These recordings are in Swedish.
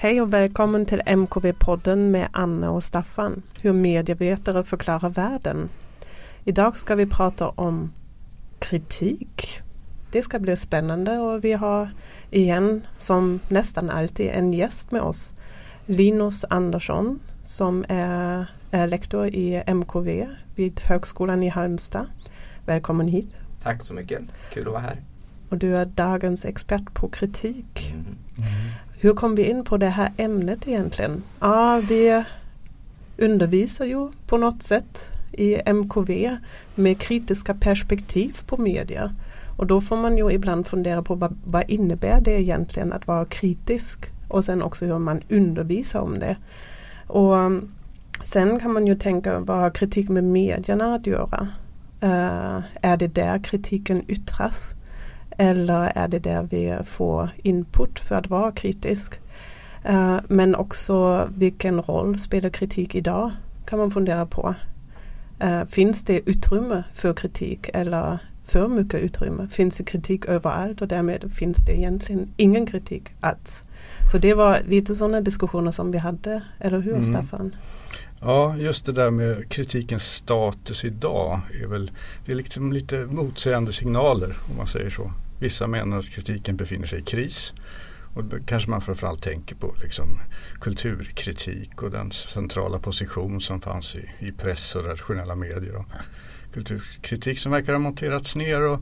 Hej och välkommen till MKV-podden med Anna och Staffan. Hur medievetare förklarar världen. Idag ska vi prata om kritik. Det ska bli spännande och vi har igen som nästan alltid en gäst med oss. Linus Andersson som är, är lektor i MKV vid Högskolan i Halmstad. Välkommen hit. Tack så mycket, kul att vara här. Och du är dagens expert på kritik. Hur kom vi in på det här ämnet egentligen? Ja, vi undervisar ju på något sätt i MKV med kritiska perspektiv på media. Och då får man ju ibland fundera på vad, vad innebär det egentligen att vara kritisk? Och sen också hur man undervisar om det. Och um, sen kan man ju tänka vad har kritik med medierna att göra? Uh, är det där kritiken yttras? Eller är det där vi får input för att vara kritisk? Uh, men också vilken roll spelar kritik idag? Kan man fundera på. Uh, finns det utrymme för kritik eller för mycket utrymme? Finns det kritik överallt och därmed finns det egentligen ingen kritik alls? Så det var lite sådana diskussioner som vi hade, eller hur mm. Staffan? Ja, just det där med kritikens status idag är väl det är liksom lite motsägande signaler om man säger så. Vissa menar att kritiken befinner sig i kris. Och då kanske man framförallt tänker på liksom kulturkritik och den centrala position som fanns i, i press och rationella medier. Och kulturkritik som verkar ha monterats ner. Och,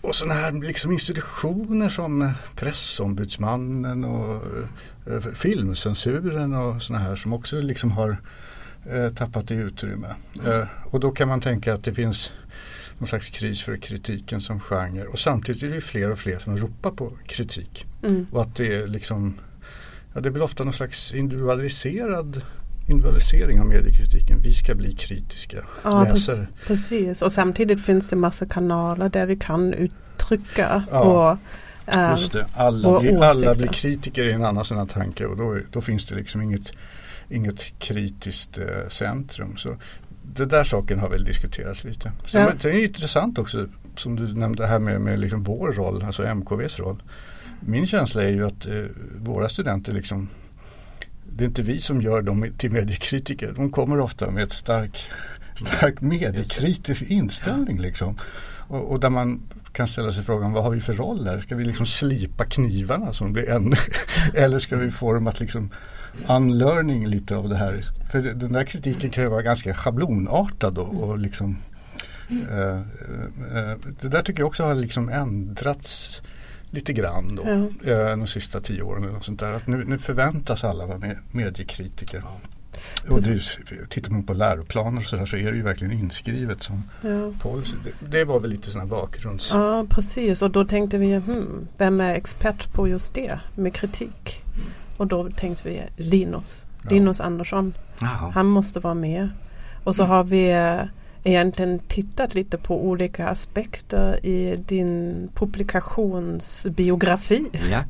och sådana här liksom institutioner som pressombudsmannen och eh, filmcensuren och sådana här som också liksom har eh, tappat i utrymme. Eh, och då kan man tänka att det finns någon slags kris för kritiken som genre. Och samtidigt är det fler och fler som ropar på kritik. Mm. Och att det är liksom Ja det väl ofta någon slags individualiserad individualisering av mediekritiken. Vi ska bli kritiska ja, läsare. Precis och samtidigt finns det massa kanaler där vi kan uttrycka ja, och äh, Just det. Alla, blir, alla blir kritiker i en annan sån tanke och då, då finns det liksom inget, inget kritiskt eh, centrum. Så det där saken har väl diskuterats lite. Sen, ja. Det är intressant också som du nämnde här med, med liksom vår roll, alltså MKVs roll. Min känsla är ju att eh, våra studenter liksom det är inte vi som gör dem till mediekritiker. De kommer ofta med ett stark, stark mediekritisk inställning. Liksom. Och, och, där man kan ställa sig frågan vad har vi för roll här? Ska vi liksom slipa knivarna som blir ännu eller ska vi få dem att liksom unlearning lite av det här. För den där kritiken kan ju vara ganska schablonartad och, och liksom uh, uh, Det där tycker jag också har liksom ändrats lite grann då. Ja. De sista tio åren. Och sånt där. Att nu, nu förväntas alla vara med, mediekritiker. Och det, tittar man på läroplaner och så, där, så är det ju verkligen inskrivet som ja. policy. Det, det, var väl lite sådana bakgrunds... Ja precis och då tänkte vi hmm, vem är expert på just det med kritik? Och då tänkte vi Linus, ja. Linus Andersson. Aha. Han måste vara med. Och så mm. har vi eh, egentligen tittat lite på olika aspekter i din publikationsbiografi. Ja.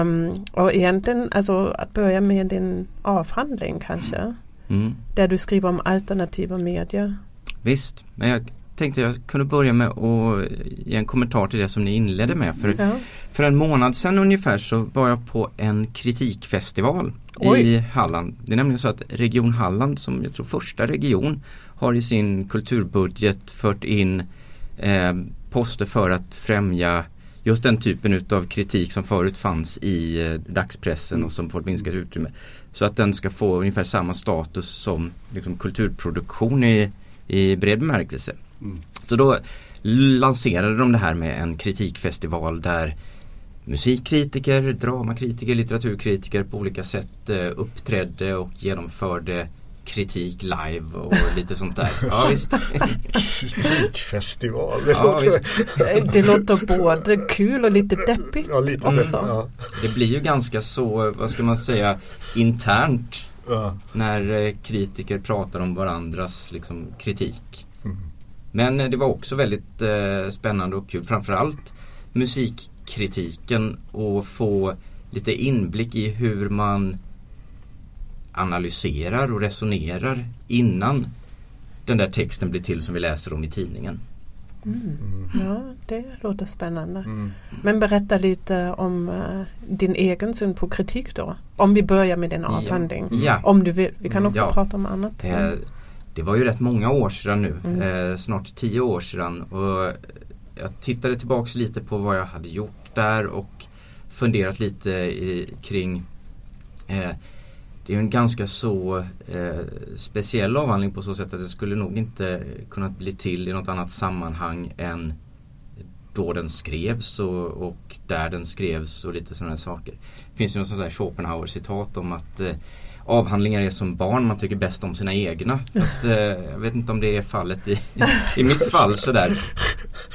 um, och egentligen alltså att börja med din avhandling kanske. Mm. Där du skriver om alternativa medier. Visst, men jag tänkte jag kunde börja med att ge en kommentar till det som ni inledde med. För, ja. för en månad sedan ungefär så var jag på en kritikfestival Oj. i Halland. Det är nämligen så att Region Halland som jag tror första region har i sin kulturbudget fört in eh, poster för att främja just den typen utav kritik som förut fanns i eh, dagspressen och som fått minskat utrymme. Så att den ska få ungefär samma status som liksom, kulturproduktion i, i bred bemärkelse. Mm. Så då lanserade de det här med en kritikfestival där musikkritiker, dramakritiker, litteraturkritiker på olika sätt eh, uppträdde och genomförde kritik live och lite sånt där. Ja, visst. Kritikfestival. Det, ja, låter... det låter både kul och lite deppigt ja, lite också. Ja. Det blir ju ganska så, vad ska man säga, internt när eh, kritiker pratar om varandras liksom, kritik. Mm. Men det var också väldigt eh, spännande och kul. Framförallt musikkritiken och få lite inblick i hur man analyserar och resonerar innan den där texten blir till som vi läser om i tidningen. Mm. Mm. Ja, det låter spännande. Mm. Men berätta lite om uh, din egen syn på kritik då. Om vi börjar med din avhandling. Ja. Om du vill. Vi kan också ja. prata om annat. Eh, det var ju rätt många år sedan nu. Mm. Eh, snart tio år sedan. Och jag tittade tillbaks lite på vad jag hade gjort där och funderat lite i, kring eh, det är en ganska så eh, speciell avhandling på så sätt att det skulle nog inte kunnat bli till i något annat sammanhang än då den skrevs och, och där den skrevs och lite sådana saker. Det finns ju något sånt där Schopenhauer citat om att eh, avhandlingar är som barn, man tycker bäst om sina egna. Fast, eh, jag vet inte om det är fallet i, i mitt fall sådär.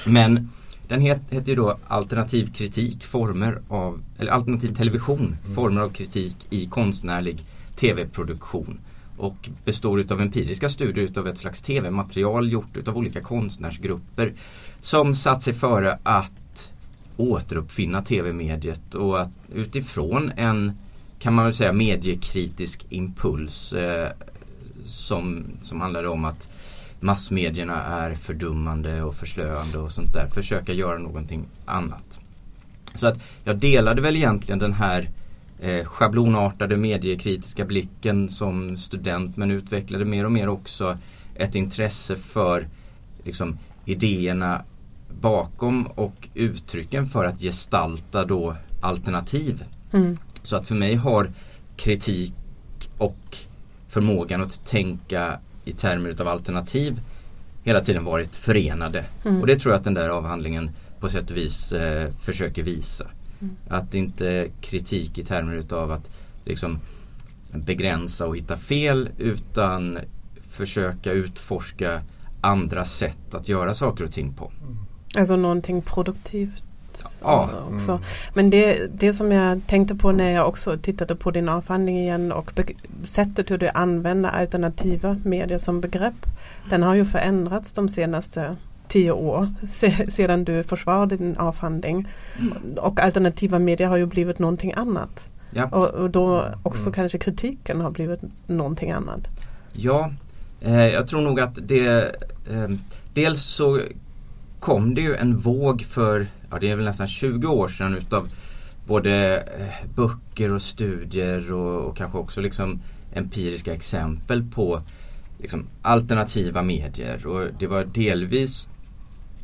Men den heter het ju då Alternativ kritik, former av, eller alternativ television, mm. former av kritik i konstnärlig tv-produktion och består utav empiriska studier utav ett slags tv-material gjort utav olika konstnärsgrupper som satt sig före att återuppfinna tv-mediet och att utifrån en kan man väl säga mediekritisk impuls eh, som, som handlade om att massmedierna är fördummande och förslöande och sånt där. Försöka göra någonting annat. Så att jag delade väl egentligen den här eh, schablonartade mediekritiska blicken som student men utvecklade mer och mer också ett intresse för liksom, idéerna bakom och uttrycken för att gestalta då alternativ. Mm. Så att för mig har kritik och förmågan att tänka i termer utav alternativ hela tiden varit förenade. Mm. Och det tror jag att den där avhandlingen på sätt och vis eh, försöker visa. Mm. Att inte kritik i termer utav att liksom begränsa och hitta fel utan försöka utforska andra sätt att göra saker och ting på. Alltså någonting produktivt ja. också. Mm. Men det, det som jag tänkte på när jag också tittade på din avhandling igen och sättet hur du använder alternativa medier som begrepp. Den har ju förändrats de senaste tio år se, sedan du försvarade din avhandling. Mm. Och alternativa medier har ju blivit någonting annat. Ja. Och, och, då också mm. kanske kritiken har blivit någonting annat. Ja, eh, jag tror nog att det eh, Dels så kom det ju en våg för, ja det är väl nästan 20 år sedan utav både eh, böcker och studier och, och, kanske också liksom empiriska exempel på liksom, alternativa medier. Och det var delvis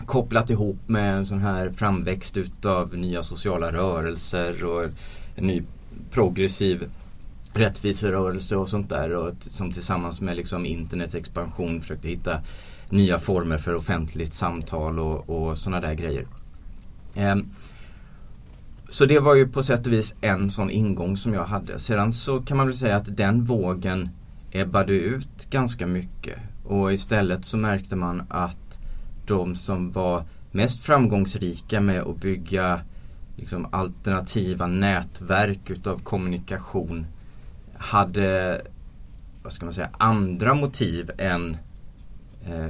kopplat ihop med en sån här framväxt utav nya sociala rörelser och en ny progressiv rättviserörelse och sånt där. Och som tillsammans med liksom internets expansion försökte hitta nya former för offentligt samtal och, och sådana där grejer. Ehm, så det var ju på sätt och vis en sån ingång som jag hade. Sedan så kan man väl säga att den vågen ebbade ut ganska mycket. Och istället så märkte man att de som var mest framgångsrika med att bygga liksom, alternativa nätverk utav kommunikation hade vad ska man säga, andra motiv än eh,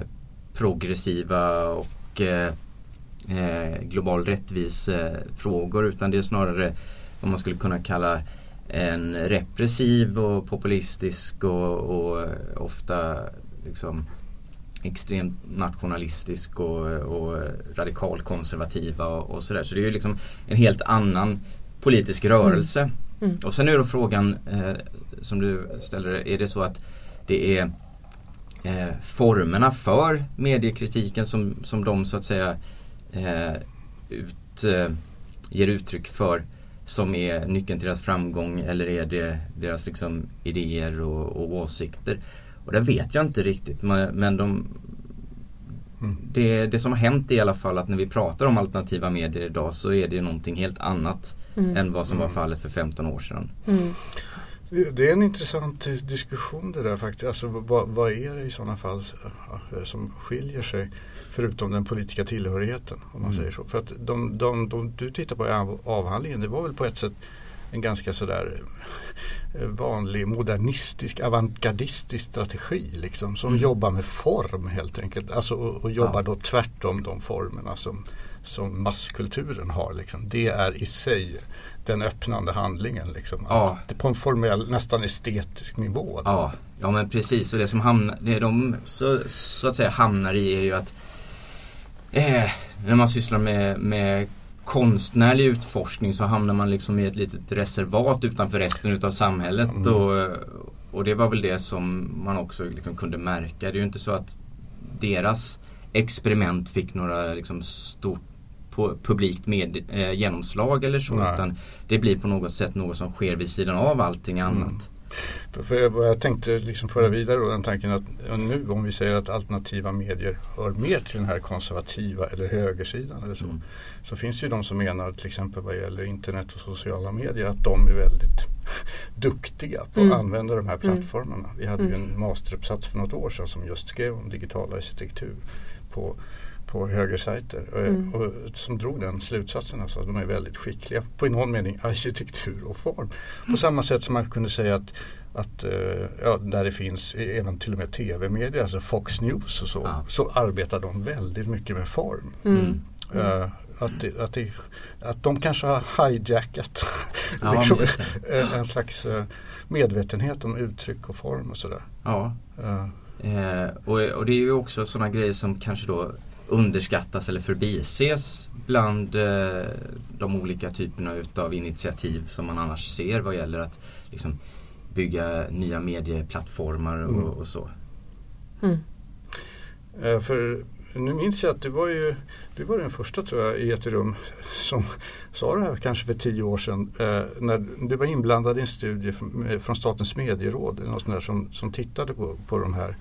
progressiva och eh, eh global rättvisefrågor utan det är snarare vad man skulle kunna kalla en repressiv och populistisk och, och ofta liksom extremt nationalistisk och, och radikalkonservativa och, och sådär. Så det är ju liksom en helt annan politisk rörelse. Mm. Mm. Och sen är då frågan eh, som du ställer, är det så att det är eh, formerna för mediekritiken som, som de så att säga eh, ut, eh, ger uttryck för som är nyckeln till deras framgång eller är det deras liksom, idéer och, och åsikter? Och det vet jag inte riktigt men de, mm. det, det som har hänt i alla fall att när vi pratar om alternativa medier idag så är det någonting helt annat mm. än vad som var mm. fallet för 15 år sedan. Mm. Det är en intressant diskussion det där faktiskt. Alltså, vad, vad är det i sådana fall som skiljer sig förutom den politiska tillhörigheten? Om man mm. säger så. För att de, de, de, du tittar på avhandlingen det var väl på ett sätt en ganska sådär eh, vanlig modernistisk avantgardistisk strategi liksom, som mm. jobbar med form helt enkelt. Alltså, och, och jobbar ja. då tvärtom de formerna som, som masskulturen har. Liksom. Det är i sig den öppnande handlingen. Liksom. Ja. Att, på en formell, nästan estetisk nivå. Ja. ja men precis och det som hamnar, det de så, så att säga hamnar i är ju att eh, när man sysslar med, med konstnärlig utforskning så hamnar man liksom i ett litet reservat utanför resten utav samhället. Mm. Och, och det var väl det som man också liksom kunde märka. Det är ju inte så att deras experiment fick några liksom stort publikt med, eh, genomslag eller så. Utan det blir på något sätt något som sker vid sidan av allting annat. Mm. För jag, jag tänkte liksom föra vidare då den tanken att nu om vi säger att alternativa medier hör mer till den här konservativa eller högersidan eller så. Mm. Så finns det ju de som menar till exempel vad gäller internet och sociala medier att de är väldigt duktiga på att mm. använda de här mm. plattformarna. Vi hade ju mm. en masteruppsats för något år sedan som just skrev om digital arkitektur på på högersajter mm. och, och, som drog den slutsatsen alltså att de är väldigt skickliga på i någon mening arkitektur och form. På mm. samma sätt som man kunde säga att, att uh, ja, där det finns även till och med tv-medier, alltså Fox News och så, ja. så arbetar de väldigt mycket med form. Mm. Uh, att, det, att, det, att de kanske har hijackat ja, liksom, eh, en slags medvetenhet om uttryck och form och sådär. Ja. Uh. Eh, och, och, det är ju också sådana grejer som kanske då underskattas eller förbises bland eh, de olika typerna utav initiativ som man annars ser vad gäller att liksom, bygga nya medieplattformar och, mm. och så. Mm. Eh, för nu minns jag att du var ju du var den första tror jag i ett rum som sa det här kanske för tio år sedan eh, när du var inblandad i en studie från, från Statens medieråd eller något sånt där, som, som tittade på, på de här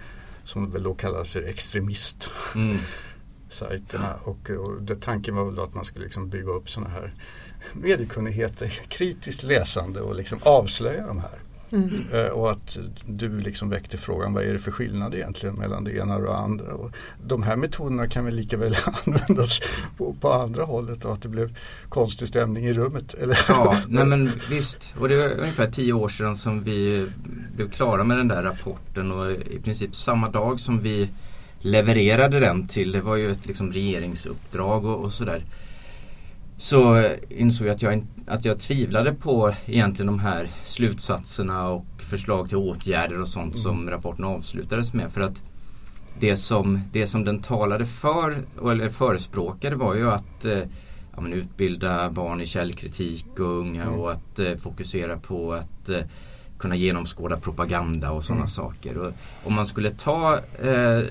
som väl då kallas för extremist. Mm sajterna. Och, och det, tanken var väl då att man skulle liksom bygga upp sådana här mediekunnigheter, kritiskt läsande och liksom avslöja de här. Mm. Uh, och att du liksom väckte frågan vad är det för skillnad egentligen mellan det ena och det andra. Och de här metoderna kan väl lika väl användas på, på andra hållet och att det blev konstig stämning i rummet. Eller? Ja, nej men visst. Och det var ungefär tio år sedan som vi blev klara med den där rapporten och i princip samma dag som vi levererade den till, det var ju ett liksom regeringsuppdrag och, och sådär. Så insåg jag att jag, att jag tvivlade på egentligen de här slutsatserna och förslag till åtgärder och sånt mm. som rapporten avslutades med. För att det som, det som den talade för, eller förespråkade var ju att eh, ja, utbilda barn i källkritik och unga mm. och att eh, fokusera på att eh, kunna genomskåda propaganda och sådana mm. saker. Och om man skulle ta eh,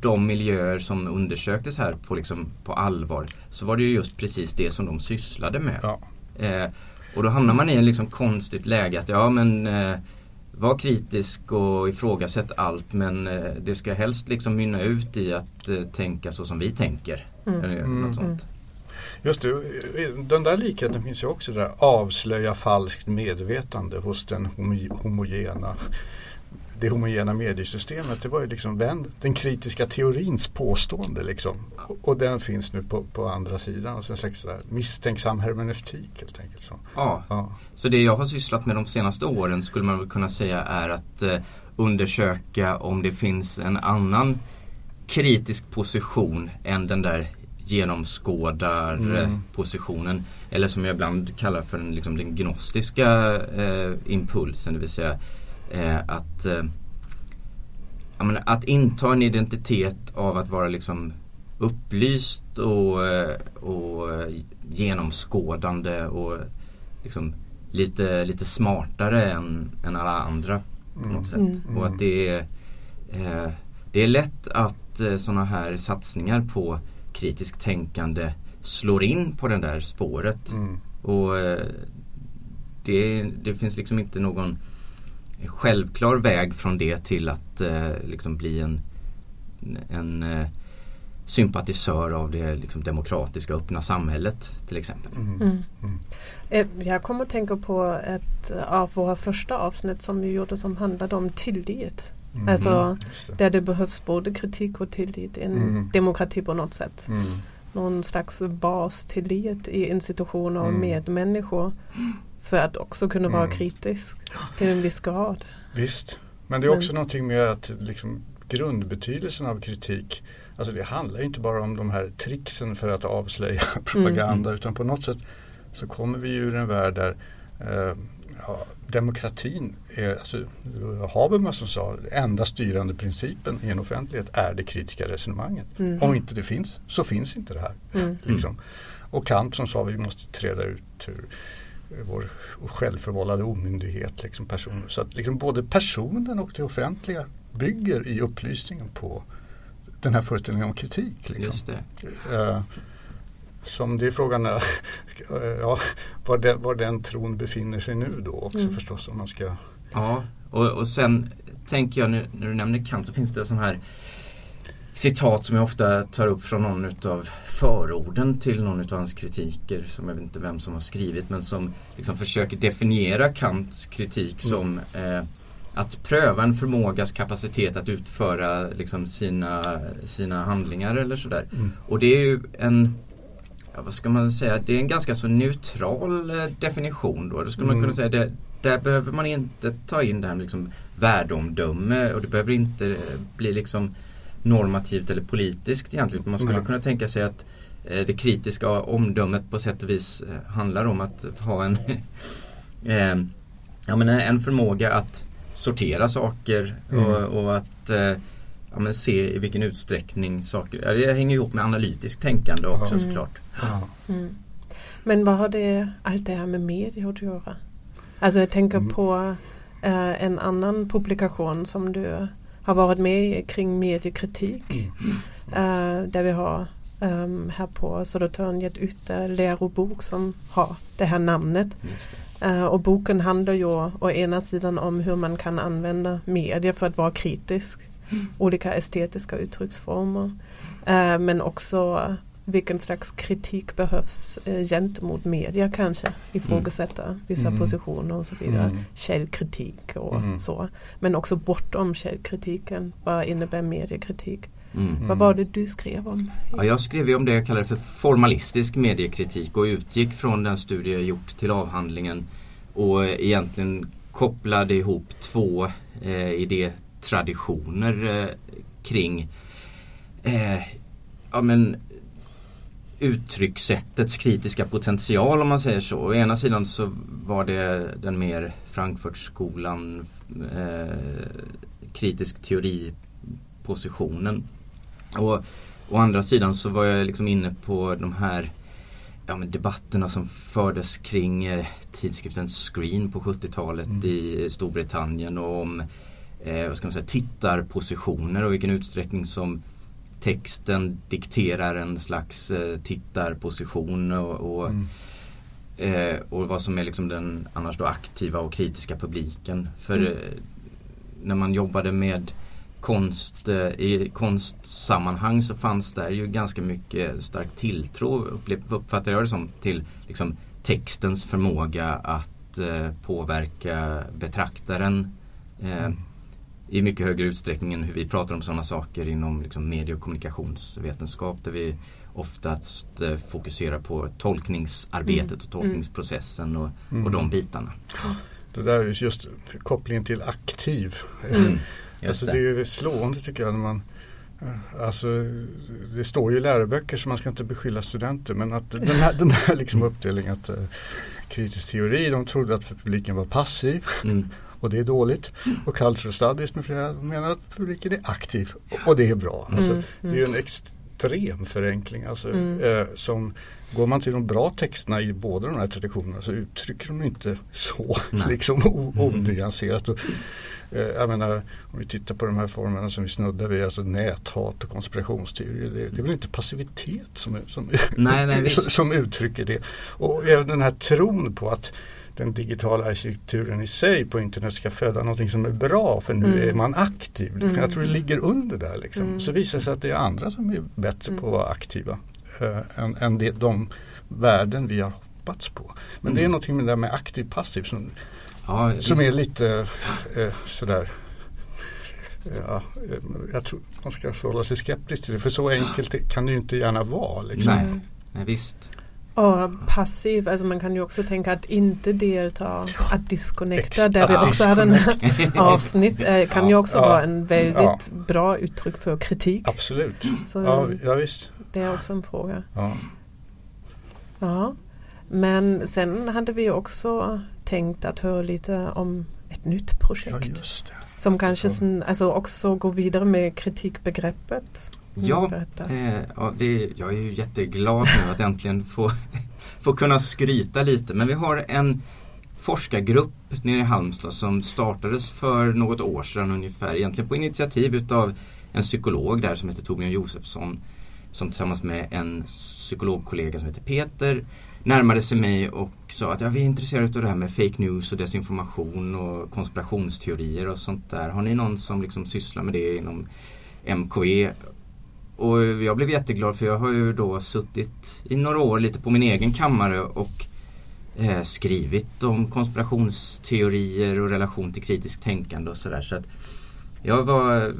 de miljöer som undersöktes här på, liksom, på allvar så var det ju just precis det som de sysslade med. Ja. Eh, och då hamnar man i en liksom konstigt läge att ja men eh, var kritisk och ifrågasätt allt men eh, det ska helst liksom mynna ut i att eh, tänka så som vi tänker. Mm. Eller något mm. sånt. Just det, den där likheten finns ju också där avslöja falskt medvetande hos den homogena det homogena mediesystemet. Det var ju liksom den, den kritiska teorins påstående. Liksom. Och, och, den finns nu på, på andra sidan. Alltså en slags misstänksam hermeneutik helt enkelt. Så. Ja. ja. så det jag har sysslat med de senaste åren skulle man väl kunna säga är att eh, undersöka om det finns en annan kritisk position än den där genomskådarpositionen. Mm. Eller som jag ibland kallar för den, liksom, den gnostiska eh, impulsen. Det vill säga eh, att, eh, menar, att inta en identitet av att vara liksom upplyst och, eh, och genomskådande och liksom lite, lite smartare än, än alla andra. på något sätt. Mm. Och att det är, eh, det är lätt att eh, sådana här satsningar på kritiskt tänkande slår in på det där spåret. Mm. Och eh, det, det finns liksom inte någon självklar väg från det till att eh, liksom bli en, en eh, sympatisör av det liksom, demokratiska öppna samhället till exempel. Mm. Mm. Mm. Eh, jag kommer att tänka på ett av våra första avsnitt som vi gjorde som handlade om tillit. Mm. Alltså det. där det behövs både kritik och tillit. En mm. demokrati på något sätt. Mm. Någon slags bastillit i institutioner och med människor. För att också kunna vara mm. kritisk till en viss grad. Visst, men det är också men, någonting med att liksom, grundbetydelsen av kritik Alltså det handlar inte bara om de här tricksen för att avslöja propaganda mm. utan på något sätt så kommer vi ur en värld där eh, ja, demokratin är, alltså, Habermas som sa, enda styrande principen i en offentlighet är det kritiska resonemanget. Mm. Om inte det finns så finns inte det här. Mm. Liksom. Och Kant som sa vi måste träda ut ur vår självförvållade omyndighet. Liksom person. Så att liksom både personen och det offentliga bygger i upplysningen på den här föreställningen om kritik. Liksom. Det. Uh, som det är frågan är, ja, var, den, var den tron befinner sig nu då också mm. förstås. Om man ska... Ja, och, och sen tänker jag nu när du nämner Kant så finns det sån här citat som jag ofta tar upp från någon utav förorden till någon utav hans kritiker som jag vet inte vem som har skrivit men som liksom försöker definiera Kants kritik mm. som eh, att pröva en förmågas kapacitet att utföra liksom, sina, sina handlingar eller sådär. Mm. Och det är ju en ja, vad ska man säga, det är en ganska så neutral eh, definition då. Då skulle mm. man kunna säga det, där behöver man inte ta in det här med liksom värdeomdöme och det behöver inte bli liksom normativt eller politiskt egentligen. Man skulle mm. kunna tänka sig att eh, det kritiska omdömet på sätt och vis eh, handlar om att ha en, eh, ja, men en förmåga att sortera saker mm. och, och, att eh, ja, men se i vilken utsträckning saker, det hänger ihop med analytiskt tänkande också mm. såklart. Mm. Men vad har det, allt det här med media att göra? Alltså jag tänker mm. på eh, en annan publikation som du har varit med kring mediekritik. Mm. Eh, där vi har um, här på Södertörn gett ut en lärobok som har det här namnet. Uh, och boken handlar ju å ena sidan om hur man kan använda media för att vara kritisk. Mm. Olika estetiska uttrycksformer. Uh, men också vilken slags kritik behövs eh, gentemot media kanske. Ifrågasätta mm. vissa mm. positioner och så vidare. Mm. Källkritik och mm. så. Men också bortom källkritiken. Vad innebär mediekritik? Mm. Vad var det du skrev om? Ja, jag skrev om det jag kallar för formalistisk mediekritik och utgick från den studie jag gjort till avhandlingen och egentligen kopplade ihop två eh, idétraditioner eh, kring eh, ja, men, uttryckssättets kritiska potential om man säger så. Å ena sidan så var det den mer Frankfurtskolan eh, kritisk teoripositionen. Och å andra sidan så var jag liksom inne på de här ja, debatterna som fördes kring eh, tidskriften Screen på 70-talet mm. i Storbritannien och om eh, vad ska man säga, tittarpositioner och vilken utsträckning som texten dikterar en slags eh, tittarposition och, och, mm. eh, och, vad som är liksom den annars då aktiva och kritiska publiken. För mm. Eh, när man jobbade med konst, eh, i konstsammanhang så fanns där ju ganska mycket stark tilltro, uppfattar jag det som, till liksom, textens förmåga att eh, påverka betraktaren. Eh, mm i mycket högre utsträckning än hur vi pratar om sådana saker inom liksom medie och kommunikationsvetenskap där vi oftast eh, fokuserar på tolkningsarbetet mm. och tolkningsprocessen och, mm. och de bitarna. Det där är just kopplingen till aktiv. Mm. Alltså det. det är slående tycker jag när man eh, Alltså det står ju i läroböcker så man ska inte beskylla studenter men att den här, den här liksom uppdelningen att uh, kritisk teori de trodde att publiken var passiv mm och det är dåligt. Och Cultural Studies med flera menar att publiken är aktiv och det är bra. Alltså, mm, det är en extrem förenkling. Alltså, mm. eh, som Går man till de bra texterna i båda de här traditionerna så uttrycker de inte så liksom onyanserat. Och, eh, jag menar, om vi tittar på de här formerna som vi snuddar vid, alltså näthat och konspirationsteorier. Det, det är väl inte passivitet som, som, nej, nej, som uttrycker det. Och även den här tron på att den digitala arkitekturen i sig på internet ska föda någonting som är bra för nu mm. är man aktiv. Mm. Jag tror det ligger under där. Liksom. Mm. Så visar det sig att det är andra som är bättre på att vara aktiva äh, än, än det, de värden vi har hoppats på. Men det är mm. någonting med det där med aktiv passiv som, ja, som är lite äh, sådär Ja, jag tror man ska förhålla sig skeptisk till det för så enkelt kan det ju inte gärna vara. Liksom. Nej, nej, visst. Och passiv, alltså man kan ju också tänka att inte delta, att disconnecta, där vi också hade en avsnitt, eh, kan ja, ju också ja, vara en väldigt ja. bra uttryck för kritik. Absolut. Så ja, ja, visst. Det är också en fråga. Ja. ja. Men sen hade vi också tänkt att höra lite om ett nytt projekt. Som kanske sen, alltså också går vidare med kritikbegreppet. Ja, eh, ja det, jag är ju jätteglad nu att äntligen få, få kunna skryta lite. Men vi har en forskargrupp nere i Halmstad som startades för något år sedan ungefär. Egentligen på initiativ utav en psykolog där som heter Torbjörn Josefsson. Som tillsammans med en psykologkollega som heter Peter närmade sig mig och sa att ja, vi är intresserade av det här med fake news och desinformation och konspirationsteorier och sånt där. Har ni någon som liksom sysslar med det inom MKE? Och jag blev jätteglad för jag har ju då suttit i några år lite på min egen kammare och eh, skrivit om konspirationsteorier och relation till kritiskt tänkande och sådär. Så att jag var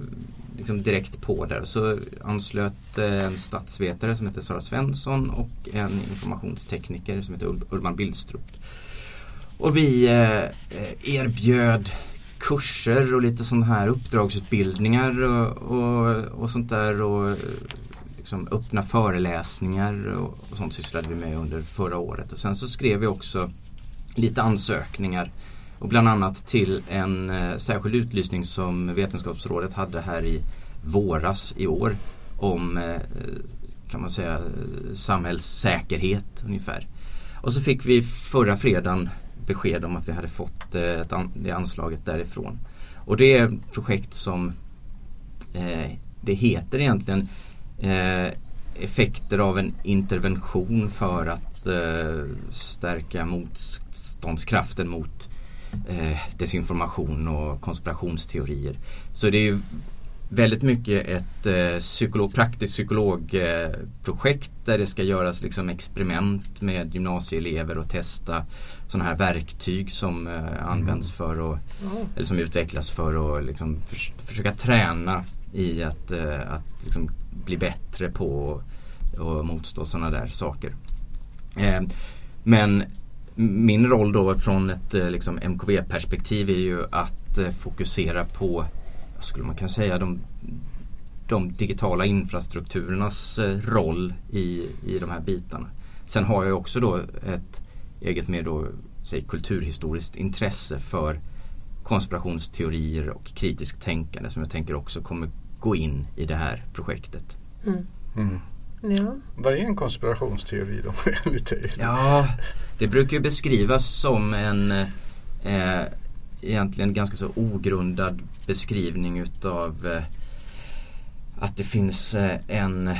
liksom direkt på där. Så anslöt eh, en statsvetare som heter Sara Svensson och en informationstekniker som heter Urban Bildstrup. Och vi eh, eh erbjöd kurser och lite sådana här uppdragsutbildningar och, och, och sånt där. Och liksom öppna föreläsningar och, och sånt sysslade vi med under förra året. Och sen så skrev vi också lite ansökningar och bland annat till en eh, särskild utlysning som Vetenskapsrådet hade här i våras i år om eh, kan man säga samhällssäkerhet ungefär. Och så fick vi förra fredagen besked om att vi hade fått eh, an det anslaget därifrån. Och det är ett projekt som eh, det heter egentligen eh, effekter av en intervention för att eh, stärka motståndskraften mot eh, desinformation och konspirationsteorier. Så det är väldigt mycket ett eh, psykolog, praktiskt psykologprojekt eh, där det ska göras liksom experiment med gymnasieelever och testa sådana här verktyg som eh, används mm. för att, mm. eller som utvecklas för att liksom för, försöka träna i att, eh, att liksom bli bättre på att motstå sådana där saker. Eh, men min roll då från ett eh, liksom, MKV-perspektiv är ju att fokusera på, skulle man kunna säga, de, de digitala infrastrukturernas eh, roll i, i de här bitarna. Sen har jag också då ett eget mer då, säg, kulturhistoriskt intresse för konspirationsteorier och kritiskt tänkande som jag tänker också kommer gå in i det här projektet. Mm. Mm. Ja. Vad är en konspirationsteori då? ja, det brukar beskrivas som en eh, egentligen ganska så ogrundad beskrivning utav eh, att det finns eh, en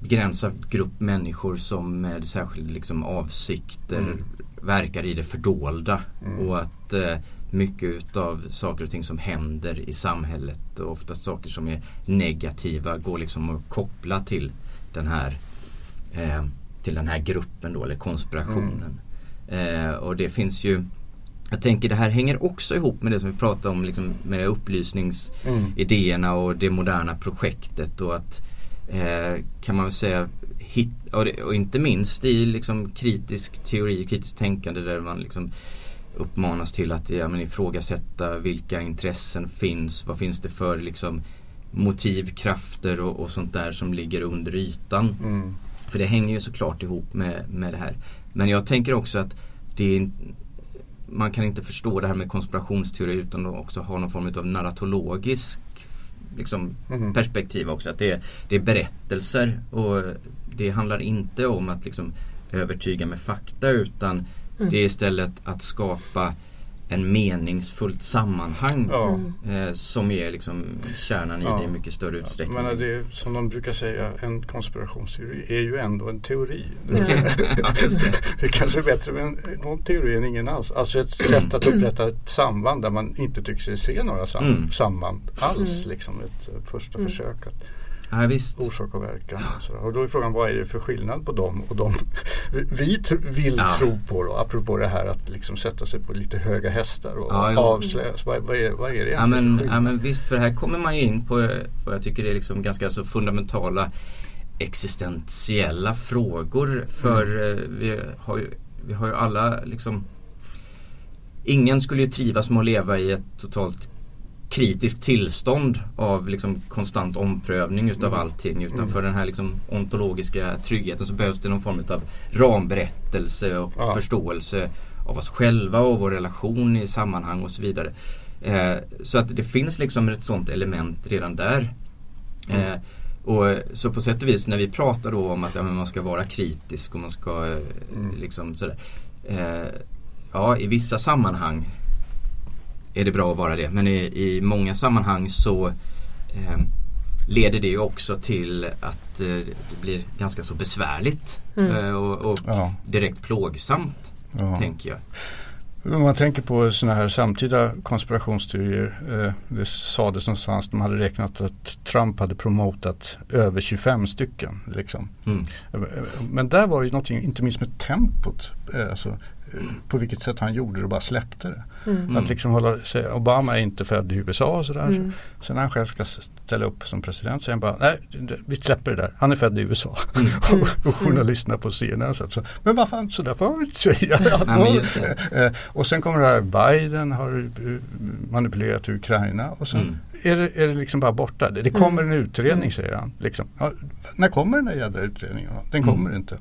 begränsad grupp människor som med särskild liksom, avsikter mm. verkar i det fördolda. Mm. Och att eh, mycket utav saker och ting som händer i samhället och oftast saker som är negativa går liksom att koppla till den här eh, till den här gruppen då eller konspirationen. Mm. Eh, och det finns ju jag tänker det här hänger också ihop med det som vi pratade om liksom, med upplysningsidéerna mm. och det moderna projektet och att eh, kan man säga hit, och, det, och, inte minst i liksom kritisk teori, kritiskt tänkande där man liksom uppmanas till att ja, men ifrågasätta vilka intressen finns, vad finns det för liksom motiv, krafter och, och sånt där som ligger under ytan. Mm. För det hänger ju såklart ihop med, med det här. Men jag tänker också att det är, man kan inte förstå det här med konspirationsteori utan att också ha någon form av narratologisk liksom, mm. perspektiv också. Att det är, det är berättelser och det handlar inte om att liksom, övertyga med fakta utan mm. det är istället att skapa en meningsfullt sammanhang ja. eh, som är liksom kärnan i ja. det i mycket större utsträckning. Ja, det är, som de brukar säga, en konspirationsteori är ju ändå en teori. Ja. det. det kanske är bättre med någon teori än ingen alls. Alltså ett sätt att upprätta ett samband där man inte tycker sig se några sam mm. samband alls. Mm. Liksom ett första mm. försök. Att, Ja, visst. Orsak och verkan. Och, och, då är frågan vad är det för skillnad på dem och de vi tr vill ja. tro på. Då, apropå det här att liksom sätta sig på lite höga hästar och ja, avslöjas. Vad, vad, är, vad är det egentligen? Ja men, ja men visst, för här kommer man ju in på vad jag tycker är liksom ganska så fundamentala existentiella frågor för mm. vi, har ju, vi har ju alla liksom Ingen skulle ju trivas med att leva i ett totalt kritiskt tillstånd av liksom konstant omprövning utav mm. allting. Utan mm. för den här liksom ontologiska tryggheten så behövs det någon form av ramberättelse och ja. förståelse av oss själva och vår relation i sammanhang och så vidare. Eh, så att det finns liksom ett sånt element redan där. Mm. Eh, och Så på sätt och vis när vi pratar då om att ja, man ska vara kritisk och man ska eh, mm. liksom sådär. Eh, ja, i vissa sammanhang är det bra att vara det. Men i, i många sammanhang så eh, leder det ju också till att eh, det blir ganska så besvärligt mm. eh, och, och ja. direkt plågsamt. Ja. Tänker jag. Om man tänker på sådana här samtida konspirationsteorier. Eh, det sades någonstans, de hade räknat att Trump hade promotat över 25 stycken. Liksom. Mm. Men där var det ju någonting, inte minst med tempot. Eh, alltså, på vilket sätt han gjorde det och bara släppte det. Mm. Att liksom hålla, säga, Obama är inte född i USA och sådär. Mm. Så, sen när han själv ska ställa upp som president så säger han bara nej vi släpper det där. Han är född i USA. Mm. och, och journalisterna på CNN så, men vad fan så där får man väl inte säga. Ja, och sen kommer det här Biden har manipulerat Ukraina och sen mm. är, det, är det liksom bara borta. Det, det kommer en utredning mm. säger han. Liksom. Ja, när kommer den där jävla utredningen? Den mm. kommer inte.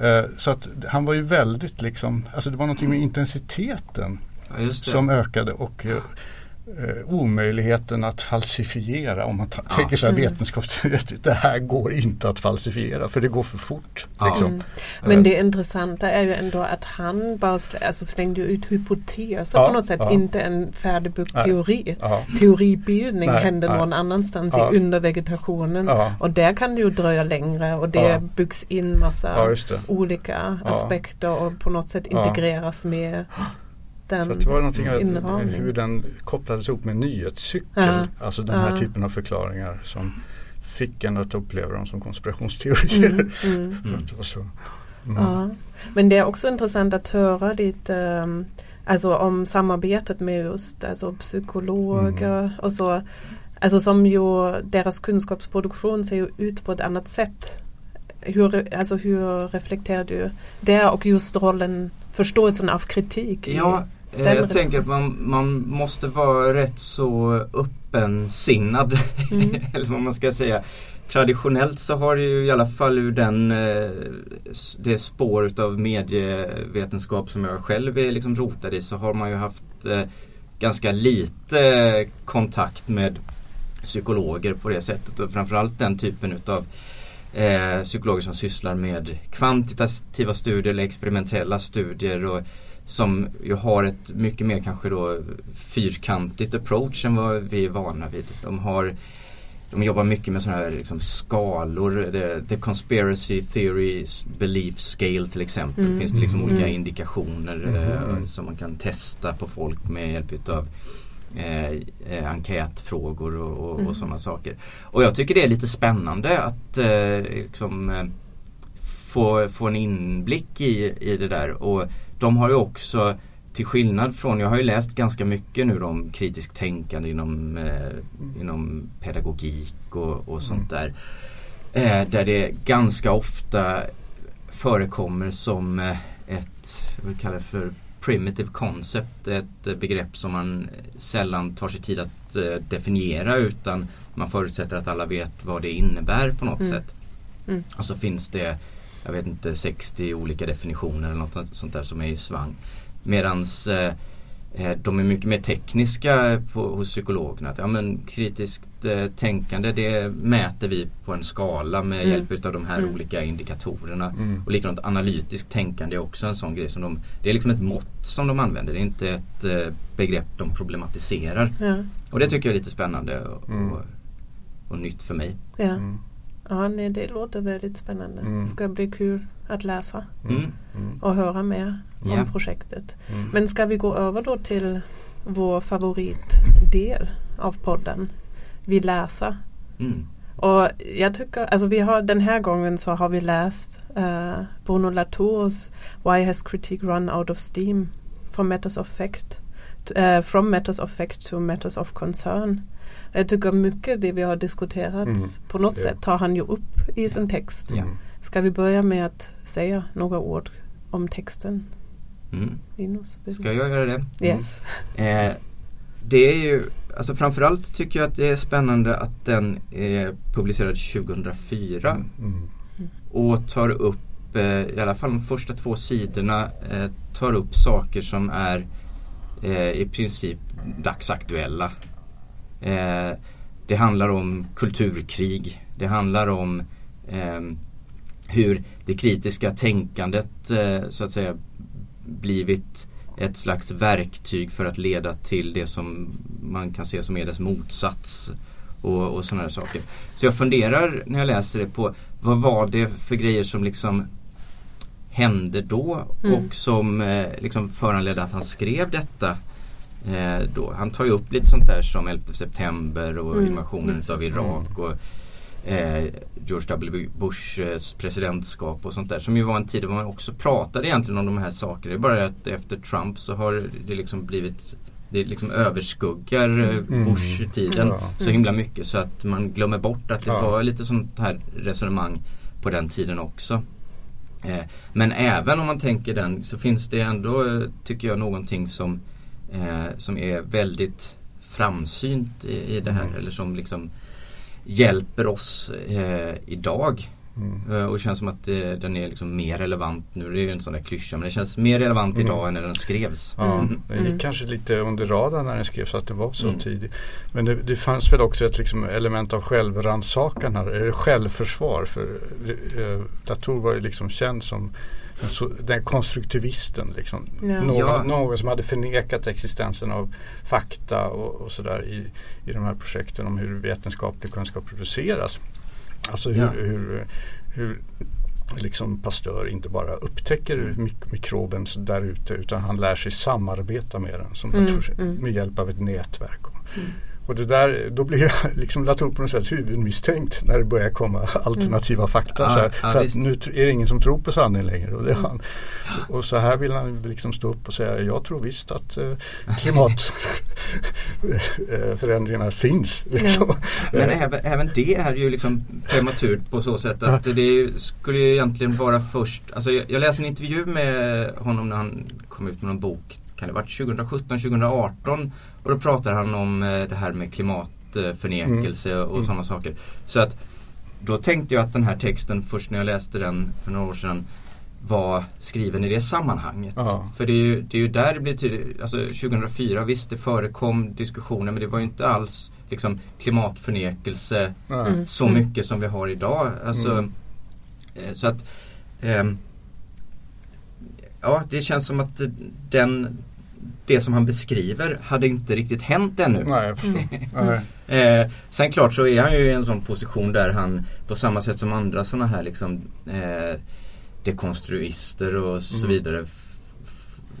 Eh, så att han var ju väldigt liksom, alltså det var någonting med intensiteten ja, som ökade och eh, eh, omöjligheten att falsifiera om man ja. tänker så här mm. vetenskapsteoretiskt. Det här går inte att falsifiera för det går för fort. Ja. Liksom. Mm. Men det intressanta är ju ändå att han bara alltså, slängde ut hypoteser ja, på något sätt. Inte en färdigbyggd teori. Teoribildning nej, händer någon annanstans i undervegetationen. Och där kan det ju dröja längre och det byggs in massa olika aspekter och på något sätt integreras med den Så det var någonting av hur den kopplades ihop med nyhetscykel. Ja. Alltså den här typen av förklaringar som fick en att uppleva dem som konspirationsteorier. Mm, mm. så, mm. ja. Men det är också intressant att höra lite um, alltså om samarbetet med just alltså psykologer mm. och så. Alltså som ju deras kunskapsproduktion ser ju ut på ett annat sätt. Hur, alltså hur reflekterar du det och just rollen, förståelsen av kritik? Ja, Eh, jag tänker att man, man måste vara rätt så öppensinnad. Mm. eller vad man ska säga. Traditionellt så har det ju i alla fall ur den eh, det spår utav medievetenskap som jag själv är liksom rotad i så har man ju haft eh, ganska lite kontakt med psykologer på det sättet och framförallt den typen utav eh, psykologer som sysslar med kvantitativa studier eller experimentella studier och som ju har ett mycket mer kanske då fyrkantigt approach än vad vi är vana vid. De har de jobbar mycket med sådana här liksom skalor. The, the Conspiracy Theory Belief Scale till exempel. Mm. finns det liksom olika mm. indikationer mm. eh, som man kan testa på folk med hjälp av eh, eh, enkätfrågor och, och, mm. och sådana saker. Och jag tycker det är lite spännande att eh, liksom, eh, få, få en inblick i, i det där. Och de har ju också till skillnad från, jag har ju läst ganska mycket nu om kritiskt tänkande inom, eh, inom pedagogik och, och sånt mm. där. Eh, där det ganska ofta förekommer som eh, ett, vad vi kallar för primitive concept. Ett begrepp som man sällan tar sig tid att eh, definiera utan man förutsätter att alla vet vad det innebär på något mm. sätt. Mm. Och så finns det jag vet inte 60 olika definitioner eller något sånt där som är i svang. Medans eh, eh, de är mycket mer tekniska på, hos psykologerna. Att, ja, men kritiskt eh, tänkande det mäter vi på en skala med mm. hjälp av de här mm. olika indikatorerna. Mm. Och likadant analytiskt tänkande är också en sån grej som de Det är liksom ett mått som de använder. Det är inte ett eh, begrepp de problematiserar. Ja. Och det tycker jag är lite spännande och, mm. och, och nytt för mig. Ja. Ja, nej, det låter väldigt spännande. Mm. Det ska bli kul att läsa mm. mm. och höra mer yeah. om projektet. Mm. Men ska vi gå över då till vår favoritdel av podden. Vi läser. Mm. Och jag tycker, alltså vi har den här gången så har vi läst uh, Bruno Latours Why has critique run out of steam from Matters of Fact uh, from matters of fact to matters of concern. Jag tycker mycket det vi har diskuterat mm. på något det. sätt tar han ju upp i sin text. Mm. Ska vi börja med att säga några ord om texten? Mm. Linus, Ska jag göra det? Yes. Eh, det är ju, alltså framförallt tycker jag att det är spännande att den är publicerad 2004 mm. mm. och tar upp, eh, i alla fall de första två sidorna, eh, tar upp saker som är eh, i princip dagsaktuella. Eh, det handlar om kulturkrig, det handlar om eh, hur det kritiska tänkandet eh, så att säga blivit ett slags verktyg för att leda till det som man kan se som är dess motsats och, och sådana saker. Så jag funderar när jag läser det på vad var det för grejer som liksom hände då mm. och som eh, liksom föranledde att han skrev detta. Eh, då. Han tar ju upp lite sånt där som 11 september och mm. invasionen av Irak. Och, eh, George W Bushs presidentskap och sånt där. Som ju var en tid då man också pratade egentligen om de här sakerna. Det är bara att efter Trump så har det liksom blivit det liksom överskuggar eh, mm. Bush-tiden mm. så himla mycket så att man glömmer bort att det ja. var lite sånt här resonemang på den tiden också. Eh, men även om man tänker den så finns det ändå, tycker jag, någonting som, eh, som är väldigt framsynt i, i det här. Mm. Eller som liksom hjälper oss eh, idag. Mm. Eh, och det känns som att det, den är liksom mer relevant nu. Det är ju en sån där klyscha men det känns mer relevant mm. idag än när den skrevs. Ja, mm. Den gick mm. kanske lite under radarn när den skrevs att det var så mm. tidigt. Men det, det, fanns väl också ett liksom element av självrannsakan här, eller självförsvar. För eh, Dator var ju liksom känd som så, den konstruktivisten. Liksom. Ja. Någon, ja. någon, som hade förnekat existensen av fakta och, och sådär i, i de här projekten om hur vetenskaplig kunskap produceras. Alltså hur, ja. hur, hur liksom Pasteur inte bara upptäcker mm. mik mikroben där ute utan han lär sig samarbeta med den som mm. mm. med hjälp av ett nätverk. Mm. Och det där, då blir jag liksom Latour på något sätt huvudmisstänkt när det börjar komma alternativa mm. fakta. Ja, så här, ja, för att nu är det ingen som tror på sanningen längre. Och, det mm. han, och så här vill han liksom stå upp och säga jag tror visst att eh, klimatförändringarna eh, finns. Liksom. Men även, även det är ju liksom prematurt på så sätt att det skulle ju egentligen vara först. Alltså jag, jag läste en intervju med honom när han kom ut med någon bok kan det ha varit 2017, 2018 och då pratar han om eh, det här med klimatförnekelse mm. och mm. sådana saker. Så att då tänkte jag att den här texten först när jag läste den för några år sedan var skriven i det sammanhanget. Aha. För det är, ju, det är ju där det blir tydligt. Alltså 2004 visst det förekom diskussioner men det var ju inte alls liksom, klimatförnekelse mm. så mm. mycket som vi har idag. Alltså, mm. eh, så att eh, Ja det känns som att den det som han beskriver hade inte riktigt hänt ännu. Nej. Mm. eh, sen klart så är han ju i en sån position där han på samma sätt som andra sådana här liksom eh, dekonstruister och så mm. vidare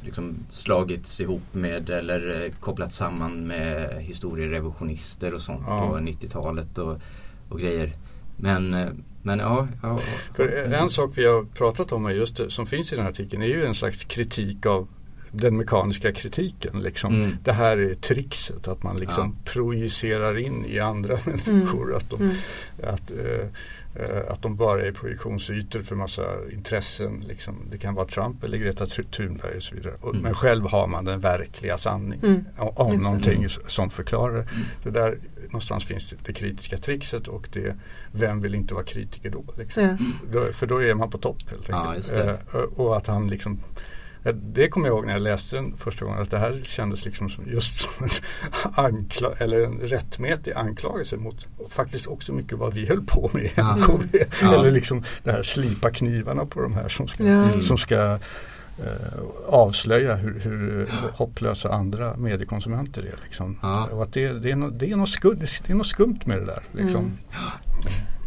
liksom slagits ihop med eller eh, kopplats samman med historierevisionister och sånt ja. på 90-talet och, och grejer. Men, eh, men ja, ja, För en sak vi har pratat om just som finns i den här artikeln är ju en slags kritik av den mekaniska kritiken. Liksom. Mm. Det här är trixet att man liksom ja. projicerar in i andra människor. Mm. Att, de, mm. att, uh, att de bara är projektionsytor för massa intressen. Liksom. Det kan vara Trump eller Greta Thunberg och så vidare. Och, mm. Men själv har man den verkliga sanningen mm. om, om någonting mm. som förklarar det. Där någonstans finns det, det kritiska trixet och det vem vill inte vara kritiker då? Liksom. Ja. då för då är man på topp helt enkelt. Ja, uh, och att han liksom det kommer jag ihåg när jag läste den första gången att det här kändes liksom som just som en, ankla eller en rättmätig anklagelse mot faktiskt också mycket vad vi höll på med i ja. MKB. Ja. Eller liksom det här slipa knivarna på de här som ska, ja. som ska eh, avslöja hur, hur hopplösa andra mediekonsumenter är. Liksom. Och att det, det, är no, det, är något skumt, det är något skumt med det där. Liksom. Mm.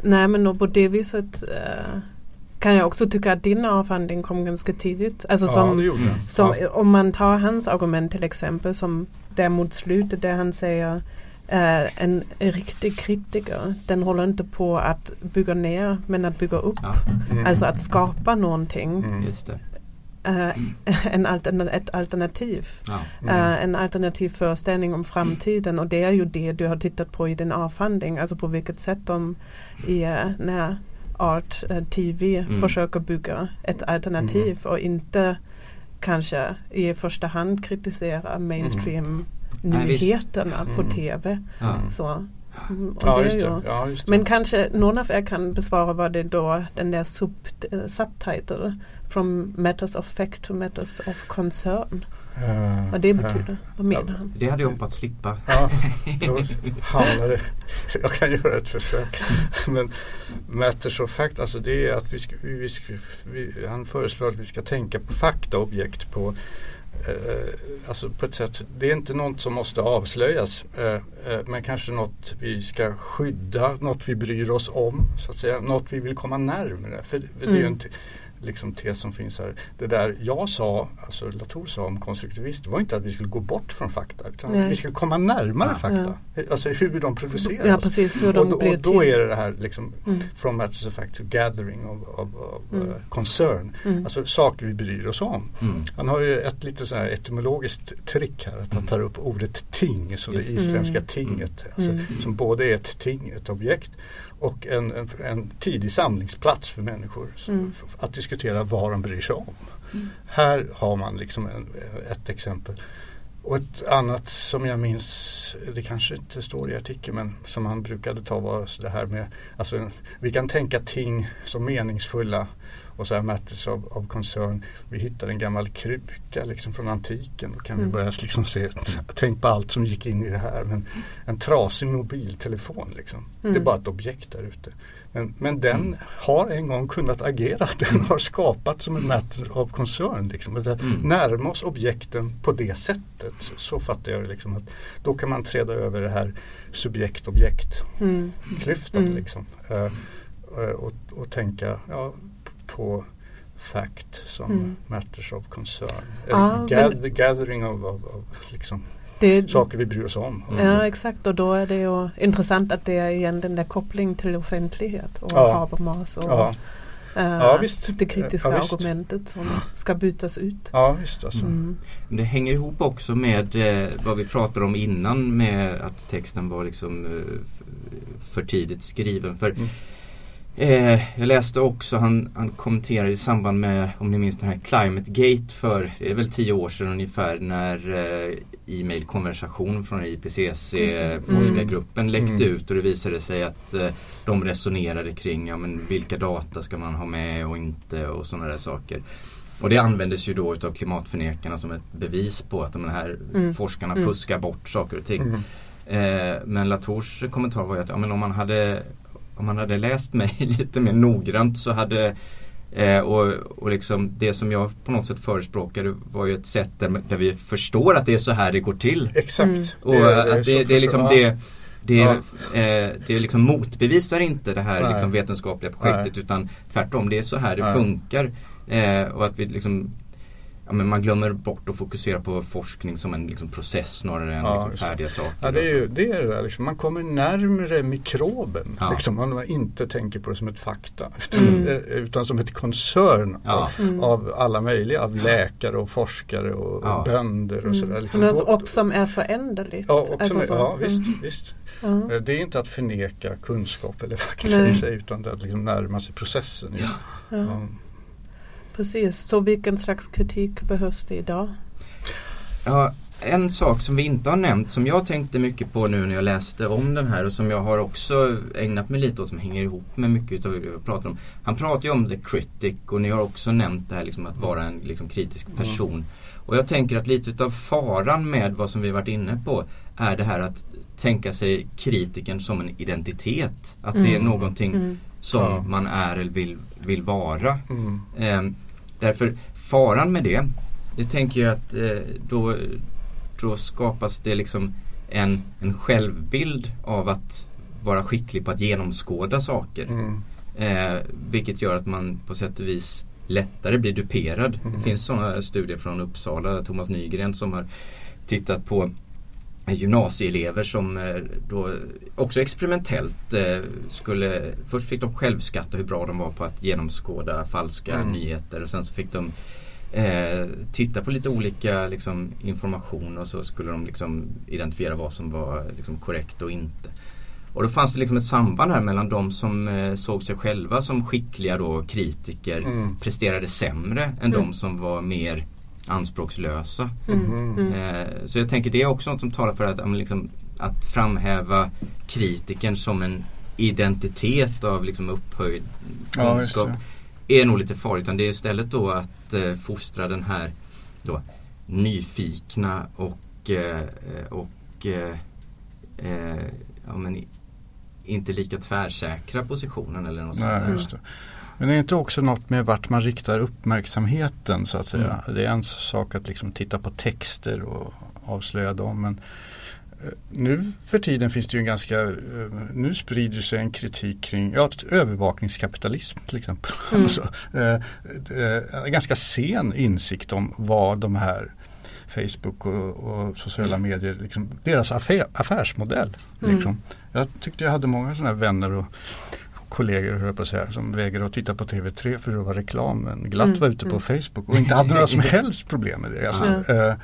Nej men på det viset uh kan jag också tycka att din avhandling kom ganska tidigt. Alltså ja, som, som ja. Om man tar hans argument till exempel som där mot slutet där han säger uh, en riktig kritiker den håller inte på att bygga ner men att bygga upp. Ja. Mm. Alltså att skapa någonting. Mm. Uh, en altern ett alternativ. Ja. Mm. Uh, en alternativ föreställning om framtiden och det är ju det du har tittat på i din avhandling. Alltså på vilket sätt de i när art uh, TV mm. försöker bygga ett alternativ mm. och inte kanske i första hand kritisera mainstream mm. nyheterna på mm. TV. Så. Mm, ja, just det. Ja, just det. Men kanske någon av er kan besvara vad det då den där sub, subtitle From matters of fact to matters of concern. Uh, vad det betyder. Uh, vad menar han? Det hade jag hoppats slippa. Ja, det. Jag kan göra ett försök. Men matters of fact, alltså det är att vi, ska, vi, vi han föreslår att vi ska tänka på faktaobjekt på eh, alltså på ett sätt, det är inte något som måste avslöjas eh, eh, men kanske något vi ska skydda, något vi bryr oss om, så att säga, något vi vill komma närmare. För, för mm. det är mm. inte, liksom tes som finns här. Det där jag sa, alltså Latour sa om konstruktivist, var inte att vi skulle gå bort från fakta utan Nej. vi skulle komma närmare ja. fakta. Ja. Alltså hur de produceras. Ja, precis, hur de och, och, då är det det här liksom mm. from matters of fact to gathering of, of, of mm. uh, concern. Mm. Alltså saker vi bryr oss om. Mm. Han har ju ett lite så här etymologiskt trick här att han tar upp ordet ting, så det isländska mm. tinget. Alltså, mm. Som både är ett ting, ett objekt och en, en, en, tidig samlingsplats för människor mm. att diskutera vad de bryr sig om. Mm. Här har man liksom en, ett exempel. Och ett annat som jag minns, det kanske inte står i artikeln men som han brukade ta var det här med, alltså vi kan tänka ting som meningsfulla och så här matters of, of concern. Vi hittar en gammal kruka liksom från antiken. Då kan mm. vi börja liksom se, tänk på allt som gick in i det här. Men en trasig mobiltelefon liksom. Mm. Det är mm. bara ett objekt där ute. Men, men den mm. har en gång kunnat agera. Den har skapat som en matter of concern. Liksom. Att mm. Närma oss objekten på det sättet. Så, så fattar jag det. Liksom, att då kan man träda över det här subjekt-objekt-klyftan. Mm. Liksom. Uh, och, och tänka, ja, på fact som mm. matters of concern. Ja, gather, gathering of, of, of liksom det, saker vi bryr oss om. Mm. Ja exakt och då är det ju intressant att det är igen den där kopplingen till offentlighet och ja. Habermas och ja. Uh, ja, det kritiska ja, argumentet som ska bytas ut. Ja, visst, alltså. mm. Det hänger ihop också med eh, vad vi pratade om innan med att texten var liksom eh, för tidigt skriven. För mm. Eh, jag läste också, han, han kommenterade i samband med, om ni minns den här Climate Gate för, det är väl tio år sedan ungefär, när eh, e-mailkonversation från IPCC forskargruppen mm. läckte mm. ut och det visade sig att eh, de resonerade kring ja, men vilka data ska man ha med och inte och sådana där saker. Och det användes ju då utav klimatförnekarna som ett bevis på att de här mm. forskarna mm. fuskar bort saker och ting. Mm. Eh, men Latours kommentar var ju att ja, men om man hade om man hade läst mig lite mer noggrant så hade eh, och, och liksom det som jag på något sätt förespråkade var ju ett sätt där, där vi förstår att det är så här det går till. Exakt. Mm. Och det, det, det, det är liksom det det, ja. eh, det liksom motbevisar inte det här liksom vetenskapliga projektet Nej. utan tvärtom det är så här det Nej. funkar. Eh, och att vi liksom ja, men man glömmer bort att fokusera på forskning som en liksom, process snarare än ja, liksom, färdiga saker. Ja, det är ju det är det liksom. Man kommer närmre mikroben. Ja. Liksom, man inte tänker på det som ett fakta. Utan, mm. Eh, utan som ett koncern ja. av, mm. av, alla möjliga. Av läkare och forskare och, och bönder och mm. sådär. Liksom. Och, och som är föränderligt. Ja, och alltså, som, ja visst. Mm. visst. Eh, det är inte att förneka kunskap eller fakta i sig utan att liksom närma sig processen. Ja. Precis, så vilken slags kritik behövs det idag? Ja, en sak som vi inte har nämnt som jag tänkte mycket på nu när jag läste om den här och som jag har också ägnat mig lite åt som hänger ihop med mycket av det vi pratar om. Han pratar ju om the critic och ni har också nämnt det här liksom att vara en liksom kritisk person. Mm. Och jag tänker att lite utav faran med vad som vi varit inne på är det här att tänka sig kritiken som en identitet. Att mm. det är mm. någonting mm. Som ja. man är eller vill, vill vara. Mm. Eh, därför faran med det, det tänker jag att eh, då, då skapas det liksom en, en självbild av att vara skicklig på att genomskåda saker. Mm. Eh, vilket gör att man på sätt och vis lättare blir duperad. Mm. Det finns sådana studier från Uppsala, Thomas Nygren som har tittat på gymnasieelever som eh, då också experimentellt eh, skulle Först fick de självskatta hur bra de var på att genomskåda falska mm. nyheter och sen så fick de eh, titta på lite olika liksom, information och så skulle de liksom identifiera vad som var liksom, korrekt och inte. Och då fanns det liksom ett samband här mellan de som eh, såg sig själva som skickliga då, kritiker mm. presterade sämre än mm. de som var mer anspråkslösa. Mm. mm. Eh, så jag tänker det är också något som talar för att, liksom, att framhäva kritiken som en identitet av liksom upphöjd kunskap ja, är nog lite farligt. Utan det är istället då att eh, fostra den här då, nyfikna och, eh, och eh, eh ja, men inte lika tvärsäkra positionen eller något Nej, sånt där. Men det är inte också något med vart man riktar uppmärksamheten så att säga. Mm. Det är en sak att liksom titta på texter och avslöja dem. Men eh, nu för tiden finns det ju en ganska, eh, nu sprider sig en kritik kring ja, övervakningskapitalism till exempel. Mm. alltså, eh, eh, ganska sen insikt om vad de här Facebook och, och sociala mm. medier, liksom, deras affär, affärsmodell. Mm. Liksom. Jag tyckte jag hade många sådana vänner och kollegor höll på att säga, som vägrade att titta på TV3 för det var reklam men glatt mm. var ute på mm. Facebook och inte hade några som helst problem med det. Alltså, mm.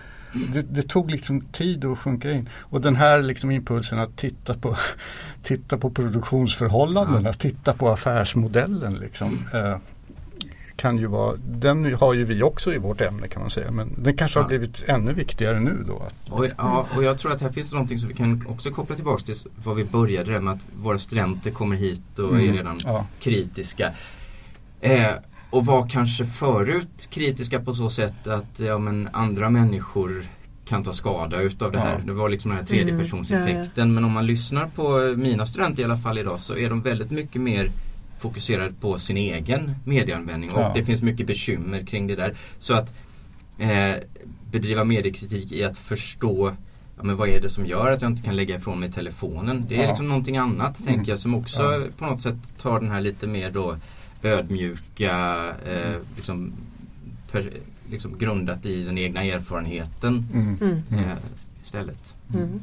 det, det, tog liksom tid att sjunka in. Och den här liksom impulsen att titta på, titta på produktionsförhållandena, titta på affärsmodellen. Liksom. Uh, kan ju vara, den har ju vi också i vårt ämne kan man säga. Men den kanske ja. har blivit ännu viktigare nu då. Och, ja, och jag tror att här finns det någonting som vi kan också koppla tillbaka till vad vi började med. Att våra studenter kommer hit och mm. är redan ja. kritiska. Eh, och var kanske förut kritiska på så sätt att ja, men andra människor kan ta skada utav det här. Ja. Det var liksom den här tredjepersonseffekten. Mm. Ja, Men om man lyssnar på mina studenter i alla fall idag så är de väldigt mycket mer fokuserad på sin egen medieanvändning och ja. det finns mycket bekymmer kring det där. Så att eh, bedriva mediekritik i att förstå ja, men vad är det som gör att jag inte kan lägga ifrån mig telefonen. Det är ja. liksom någonting annat mm. tänker jag som också ja. på något sätt tar den här lite mer då ödmjuka eh, mm. liksom, per, liksom grundat i den egna erfarenheten mm. mm. eh, istället. Mm.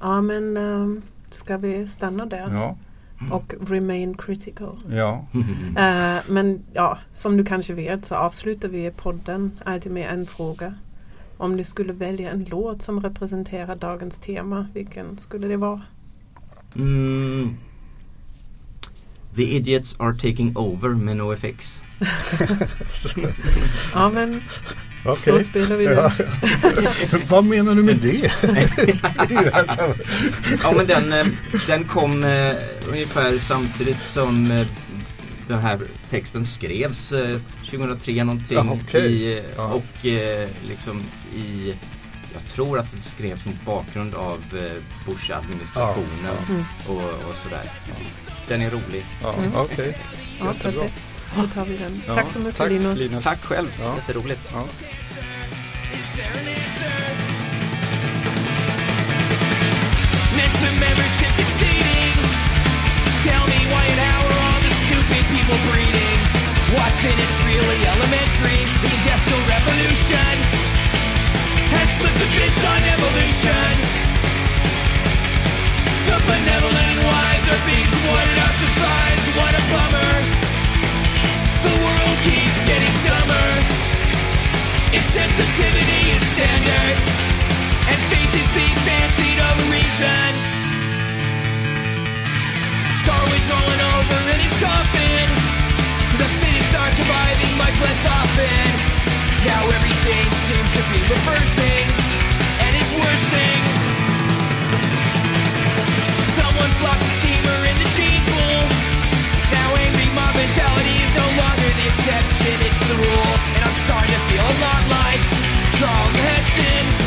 Ja men um, ska vi stanna där? Ja. Mm. och remain critical. Ja. uh, men ja, som du kanske vet så avslutar vi podden alltid med en fråga. Om du skulle välja en låt som representerar dagens tema, vilken skulle det vara? Mm. The Idiots Are Taking Over med NoFX. ja men okay. då spelar vi den. Ja. Vad menar du med det? ja men den, eh, den kom eh, ungefär samtidigt som eh, den här texten skrevs 2003 någonting. Ja, okay. i, ja. Och liksom i jag tror att det skrevs mot bakgrund av Bush-administrationen ja, ja. och, och, sådär. Den är rolig. Ja, mm. Okej, okay. Jättebra. Då tar vi den. Tack så mycket tack, Linus. Linus. Tack själv, ja. jätteroligt. Ja. Watching it's really elementary The industrial revolution Has flipped the bitch on evolution The benevolent wise are being thwarted out What a bummer The world keeps getting dumber. Insensitivity is standard And faith is being fancied over reason. Darwin's rolling over in his coffin. The fittest are surviving much less often. Now everything seems to be reversing And it's worsening Someone flopped a steamer in the gene pool mentality is no longer the exception, it's the rule. And I'm starting to feel a lot like Charlton Heston.